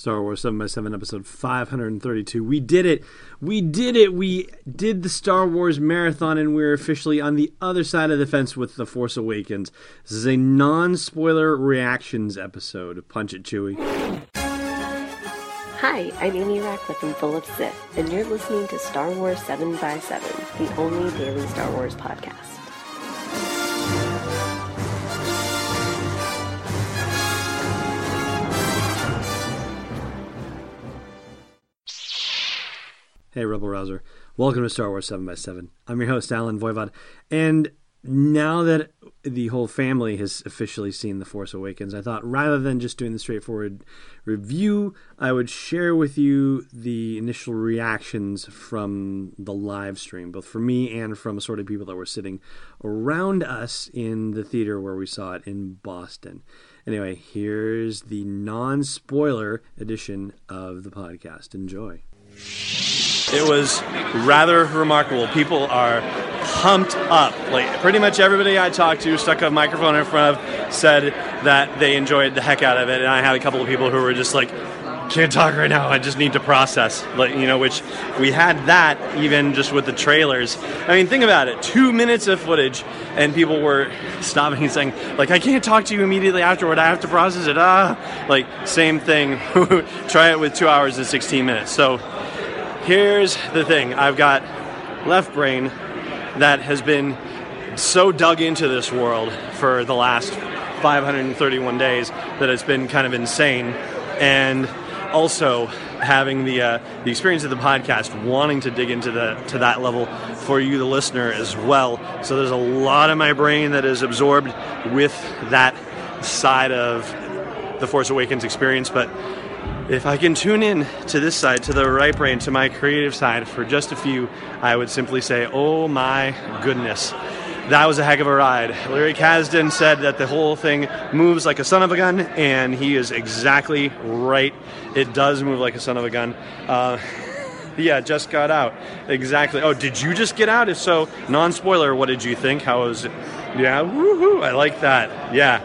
Star Wars 7 by 7 episode 532. We did it. We did it. We did the Star Wars marathon and we're officially on the other side of the fence with The Force Awakens. This is a non-spoiler reactions episode. Punch it, Chewie. Hi, I'm Amy Ratcliffe Full of Sith, and you're listening to Star Wars 7 by 7 the only daily Star Wars podcast. Hey, Rebel Rouser. Welcome to Star Wars 7 by 7 I'm your host, Allen Voivod. And now that the whole family has officially seen The Force Awakens, I thought rather than just doing the straightforward review, I would share with you the initial reactions from the live stream, both for me and from sort of people that were sitting around us in the theater where we saw it in Boston. Anyway, here's the non spoiler edition of the podcast. Enjoy. It was rather remarkable. People are pumped up. Like pretty much everybody I talked to, stuck a microphone in front of, said that they enjoyed the heck out of it. And I had a couple of people who were just like, "Can't talk right now. I just need to process." Like you know, which we had that even just with the trailers. I mean, think about it: two minutes of footage, and people were stopping and saying, "Like I can't talk to you immediately afterward. I have to process it." Ah, like same thing. Try it with two hours and sixteen minutes. So here's the thing I've got left brain that has been so dug into this world for the last 531 days that it's been kind of insane. And also having the uh, the experience of the podcast, wanting to dig into the to that level for you, the listener, as well. So there's a lot of my brain that is absorbed with that side of the Force Awakens experience, but if I can tune in to this side, to the right brain, to my creative side for just a few, I would simply say, oh my goodness. That was a heck of a ride. Larry Kasdan said that the whole thing moves like a son of a gun, and he is exactly right. It does move like a son of a gun. Uh, yeah, just got out. Exactly. Oh, did you just get out? If so, non spoiler, what did you think? How was it? Yeah, woohoo. I like that. Yeah.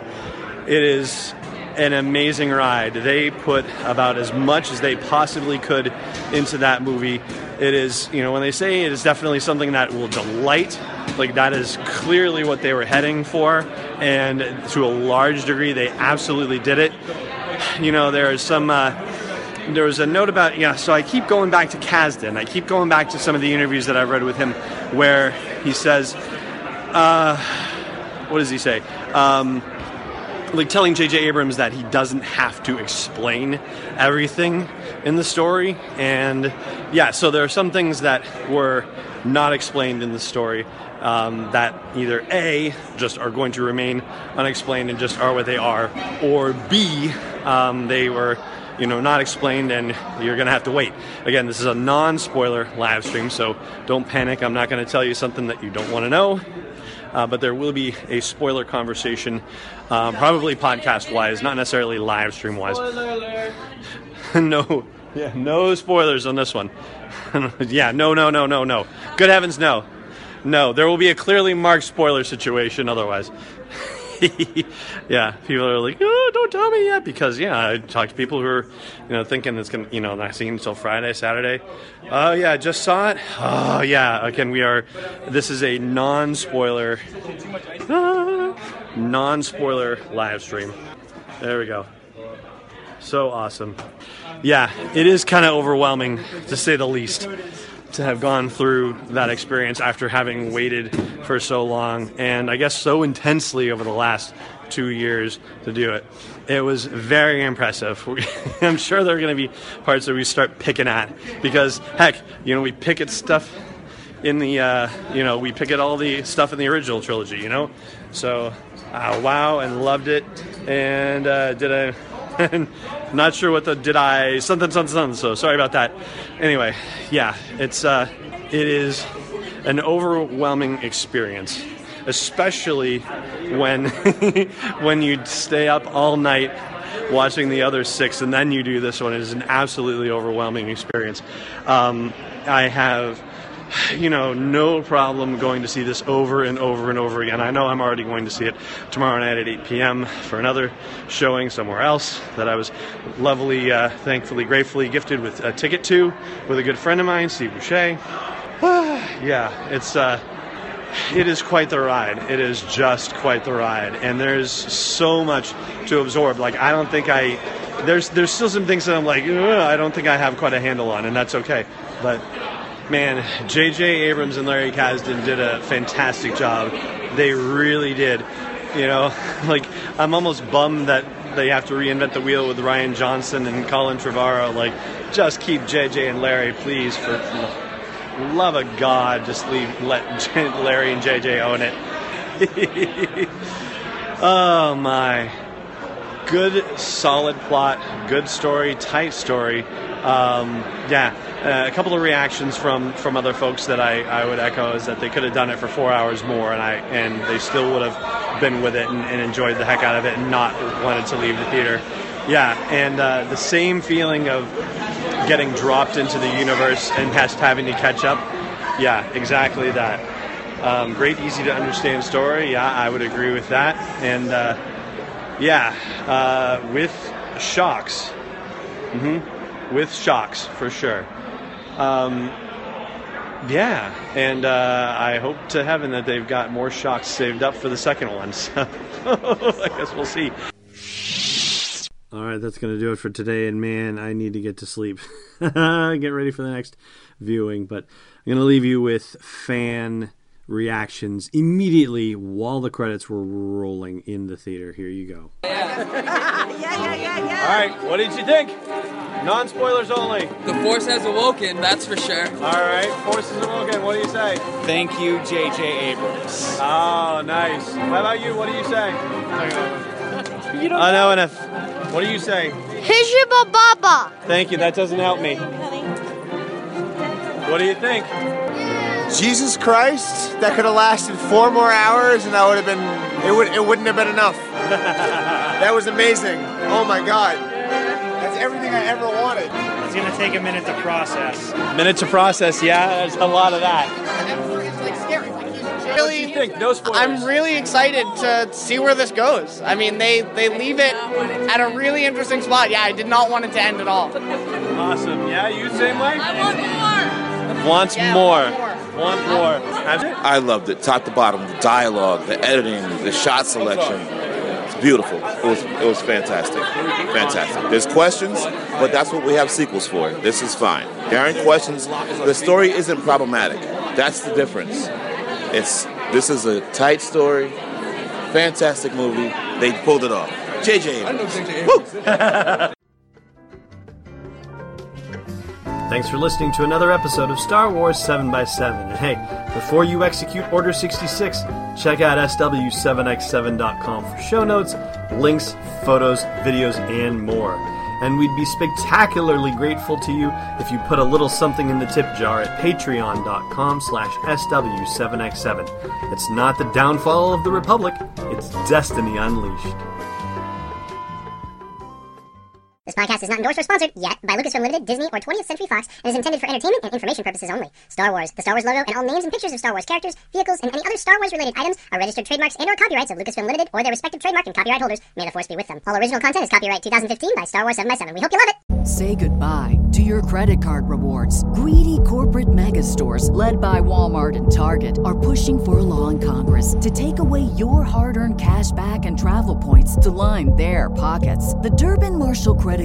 It is an amazing ride. They put about as much as they possibly could into that movie. It is, you know, when they say it is definitely something that will delight, like that is clearly what they were heading for, and to a large degree, they absolutely did it. You know, there is some. Uh, there was a note about yeah so i keep going back to kasdan i keep going back to some of the interviews that i've read with him where he says uh, what does he say um, like telling J.J. Abrams that he doesn't have to explain everything in the story. And yeah, so there are some things that were not explained in the story um, that either A, just are going to remain unexplained and just are what they are, or B, um, they were you know not explained and you're going to have to wait again this is a non-spoiler live stream so don't panic i'm not going to tell you something that you don't want to know uh, but there will be a spoiler conversation, um, probably podcast wise, not necessarily live stream wise. no, yeah, no spoilers on this one. yeah, no, no, no, no, no. Good heavens, no. No, there will be a clearly marked spoiler situation otherwise. yeah, people are like, oh, don't tell me yet because yeah, I talk to people who are, you know, thinking it's gonna, you know, not seen until Friday, Saturday. Oh yeah, I just saw it. Oh yeah, again, we are. This is a non-spoiler, non-spoiler live stream. There we go. So awesome. Yeah, it is kind of overwhelming to say the least to have gone through that experience after having waited for so long and I guess so intensely over the last two years to do it. It was very impressive. I'm sure there are going to be parts that we start picking at because, heck, you know, we pick at stuff in the, uh, you know, we pick at all the stuff in the original trilogy, you know? So, uh, wow, and loved it. And uh, did I and not sure what the did I something something something. So sorry about that. Anyway, yeah, it's uh, it is an overwhelming experience, especially when when you stay up all night watching the other six and then you do this one. It is an absolutely overwhelming experience. Um, I have you know, no problem going to see this over and over and over again. I know I'm already going to see it tomorrow night at 8 p.m. for another showing somewhere else that I was lovely, uh, thankfully, gratefully gifted with a ticket to with a good friend of mine, Steve Boucher. yeah, it's. Uh, it is quite the ride. It is just quite the ride, and there's so much to absorb. Like I don't think I there's there's still some things that I'm like I don't think I have quite a handle on, and that's okay. But man, J.J. Abrams and Larry Kasdan did a fantastic job. They really did. You know, like I'm almost bummed that they have to reinvent the wheel with Rian Johnson and Colin Trevorrow. Like, just keep J.J. and Larry, please, for love of God, just leave let Larry and J.J. own it. oh my, good solid plot, good story, tight story. Um, yeah, uh, a couple of reactions from from other folks that I, I would echo is that they could have done it for four hours more, and I and they still would have been with it and, and enjoyed the heck out of it and not wanted to leave the theater. Yeah, and uh, the same feeling of getting dropped into the universe and just having to catch up. Yeah, exactly that. Um, great, easy to understand story. Yeah, I would agree with that. And uh, yeah, uh, with shocks. Mm-hmm. With shocks, for sure. Um, yeah, and uh, I hope to heaven that they've got more shocks saved up for the second one. So I guess we'll see. All right, that's going to do it for today. And man, I need to get to sleep. get ready for the next viewing. But I'm going to leave you with fan reactions immediately while the credits were rolling in the theater. Here you go. yeah, yeah, yeah, yeah. All right, what did you think? Non spoilers only. The Force has awoken, that's for sure. All right, Force is awoken. What do you say? Thank you, J.J. Abrams. Oh, nice. How about you? What do you say? You don't I know enough. What do you say? Hijiba Baba. Thank you. That doesn't help me. What do you think? Jesus Christ, that could have lasted four more hours, and that would have been it would it wouldn't have been enough. that was amazing. Oh my God, that's everything I ever wanted. It's gonna take a minute to process. Minute to process. Yeah, there's a lot of that. What do you think? No spoilers. I'm really excited to see where this goes. I mean, they they leave it at a really interesting spot. Yeah, I did not want it to end at all. Awesome. Yeah, you same way. I want more. Wants Yeah, more. want more. Want more. I loved it, top to bottom. The dialogue, the editing, the shot selection. It's beautiful. It was it was fantastic. Fantastic. There's questions, but that's what we have sequels for. This is fine. There aren't questions. The story isn't problematic. That's the difference. It's this is a tight story, fantastic movie. They pulled it off. JJ Abrams. Thanks for listening to another episode of Star Wars 7x7. And hey, before you execute Order 66, check out SW7x7.com for show notes, links, photos, videos, and more. And we'd be spectacularly grateful to you if you put a little something in the tip jar at patreon.com slash SW7x7. It's not the downfall of the Republic, it's destiny unleashed. This podcast is not endorsed or sponsored yet by Lucasfilm Limited, Disney, or 20th Century Fox and is intended for entertainment and information purposes only. Star Wars, the Star Wars logo, and all names and pictures of Star Wars characters, vehicles, and any other Star Wars related items are registered trademarks and or copyrights of Lucasfilm Limited or their respective trademark and copyright holders. May the force be with them. All original content is copyright 2015 by Star Wars 7x7. We hope you love it. Say goodbye to your credit card rewards. Greedy corporate mega stores, led by Walmart and Target, are pushing for a law in Congress to take away your hard earned cash back and travel points to line their pockets. The Durbin Marshall credit